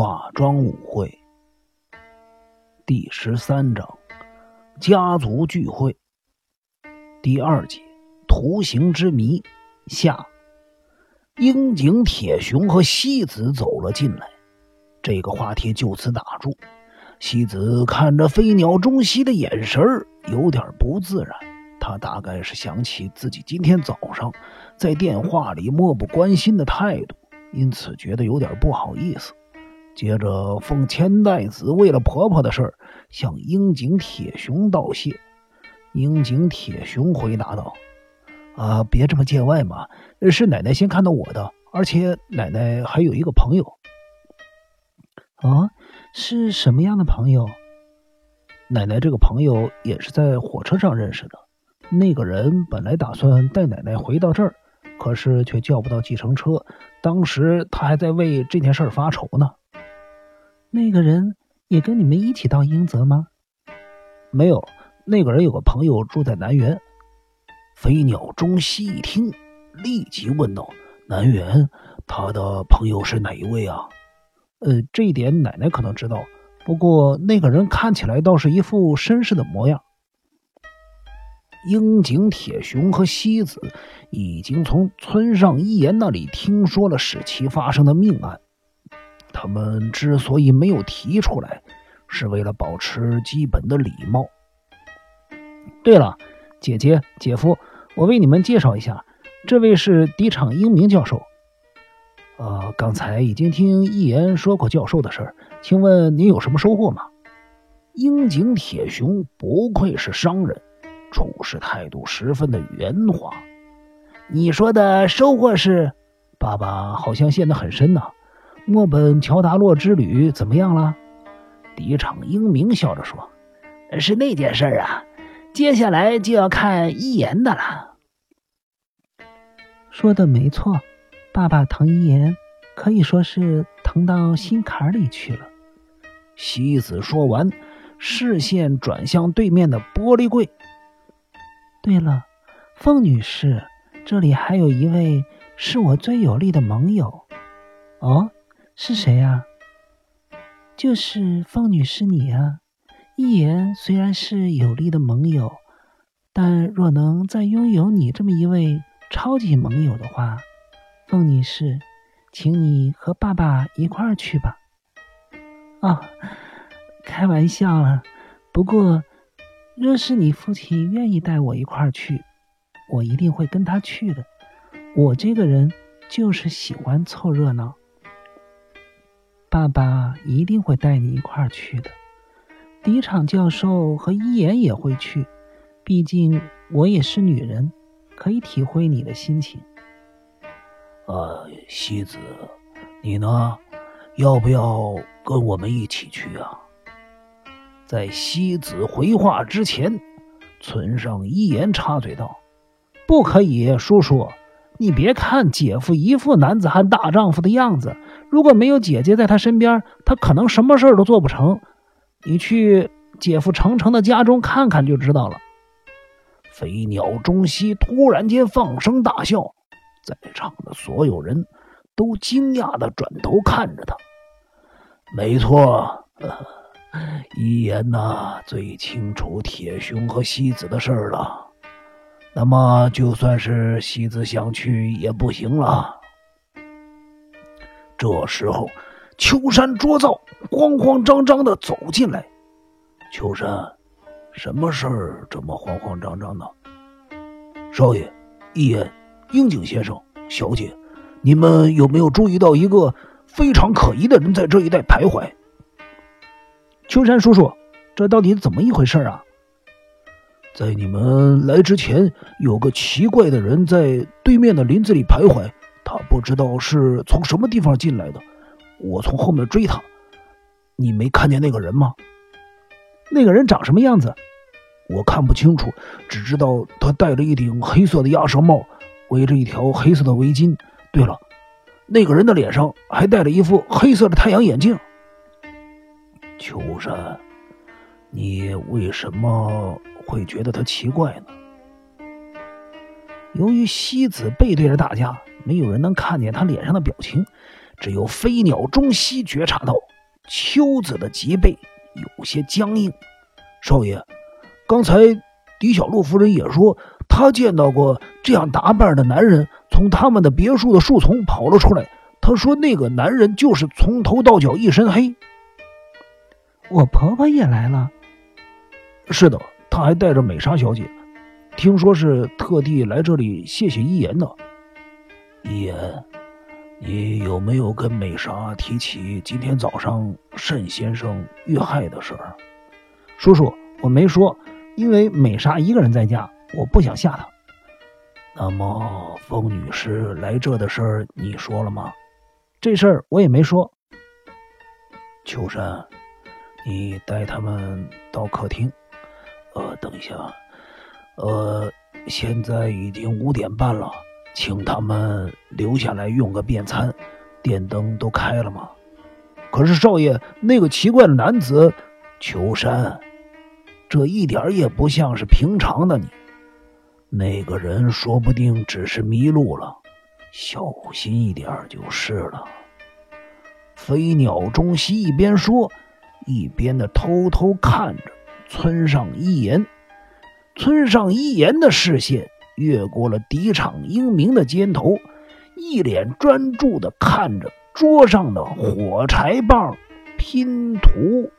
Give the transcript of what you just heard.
化妆舞会第十三章家族聚会第二节图形之谜下樱井铁雄和西子走了进来，这个话题就此打住。西子看着飞鸟中西的眼神有点不自然，他大概是想起自己今天早上在电话里漠不关心的态度。因此觉得有点不好意思，接着奉千代子为了婆婆的事儿向樱井铁雄道谢。樱井铁雄回答道：“啊，别这么见外嘛，是奶奶先看到我的，而且奶奶还有一个朋友。啊，是什么样的朋友？奶奶这个朋友也是在火车上认识的。那个人本来打算带奶奶回到这儿。”可是却叫不到计程车，当时他还在为这件事发愁呢。那个人也跟你们一起到英泽吗？没有，那个人有个朋友住在南园。飞鸟中西一听，立即问道：“南园，他的朋友是哪一位啊？”呃，这一点奶奶可能知道，不过那个人看起来倒是一副绅士的模样。樱井铁雄和西子已经从村上一言那里听说了使其发生的命案，他们之所以没有提出来，是为了保持基本的礼貌。对了，姐姐、姐夫，我为你们介绍一下，这位是迪场英明教授。呃，刚才已经听一言说过教授的事儿，请问您有什么收获吗？樱井铁雄不愧是商人。处事态度十分的圆滑。你说的收获是，爸爸好像陷得很深呢。墨本乔达洛之旅怎么样了？敌场英明笑着说：“是那件事啊，接下来就要看一言的了。”说的没错，爸爸疼一言，可以说是疼到心坎里去了。西子说完，视线转向对面的玻璃柜。对了，凤女士，这里还有一位是我最有力的盟友。哦，是谁呀？就是凤女士你啊。一言虽然是有力的盟友，但若能再拥有你这么一位超级盟友的话，凤女士，请你和爸爸一块儿去吧。哦，开玩笑了。不过。若是你父亲愿意带我一块儿去，我一定会跟他去的。我这个人就是喜欢凑热闹。爸爸一定会带你一块儿去的。迪场教授和一言也会去，毕竟我也是女人，可以体会你的心情。呃，西子，你呢？要不要跟我们一起去啊？在西子回话之前，村上一言插嘴道：“不可以，叔叔，你别看姐夫一副男子汉大丈夫的样子，如果没有姐姐在他身边，他可能什么事都做不成。你去姐夫程程的家中看看就知道了。”飞鸟中西突然间放声大笑，在场的所有人都惊讶的转头看着他。没错。一言呐，最清楚铁雄和西子的事儿了。那么，就算是西子想去也不行了。这时候，秋山卓造慌慌张张的走进来。秋山，什么事儿这么慌慌张张的？少爷，一言，樱井先生，小姐，你们有没有注意到一个非常可疑的人在这一带徘徊？秋山叔叔，这到底怎么一回事啊？在你们来之前，有个奇怪的人在对面的林子里徘徊，他不知道是从什么地方进来的。我从后面追他，你没看见那个人吗？那个人长什么样子？我看不清楚，只知道他戴着一顶黑色的鸭舌帽，围着一条黑色的围巾。对了，那个人的脸上还戴着一副黑色的太阳眼镜。秋山，你为什么会觉得他奇怪呢？由于西子背对着大家，没有人能看见他脸上的表情。只有飞鸟中西觉察到秋子的脊背有些僵硬。少爷，刚才狄小璐夫人也说，她见到过这样打扮的男人从他们的别墅的树丛跑了出来。她说那个男人就是从头到脚一身黑。我婆婆也来了。是的，他还带着美莎小姐，听说是特地来这里谢谢一言的。一言。你有没有跟美莎提起今天早上慎先生遇害的事儿？叔叔，我没说，因为美莎一个人在家，我不想吓她。那么，风女士来这的事儿你说了吗？这事儿我也没说。秋山，你带他们到客厅。呃，等一下，呃，现在已经五点半了。请他们留下来用个便餐，电灯都开了吗？可是少爷，那个奇怪的男子，秋山，这一点也不像是平常的你。那个人说不定只是迷路了，小心一点就是了。飞鸟中西一边说，一边的偷偷看着村上一言。村上一言的视线。越过了敌场英明的肩头，一脸专注地看着桌上的火柴棒拼图。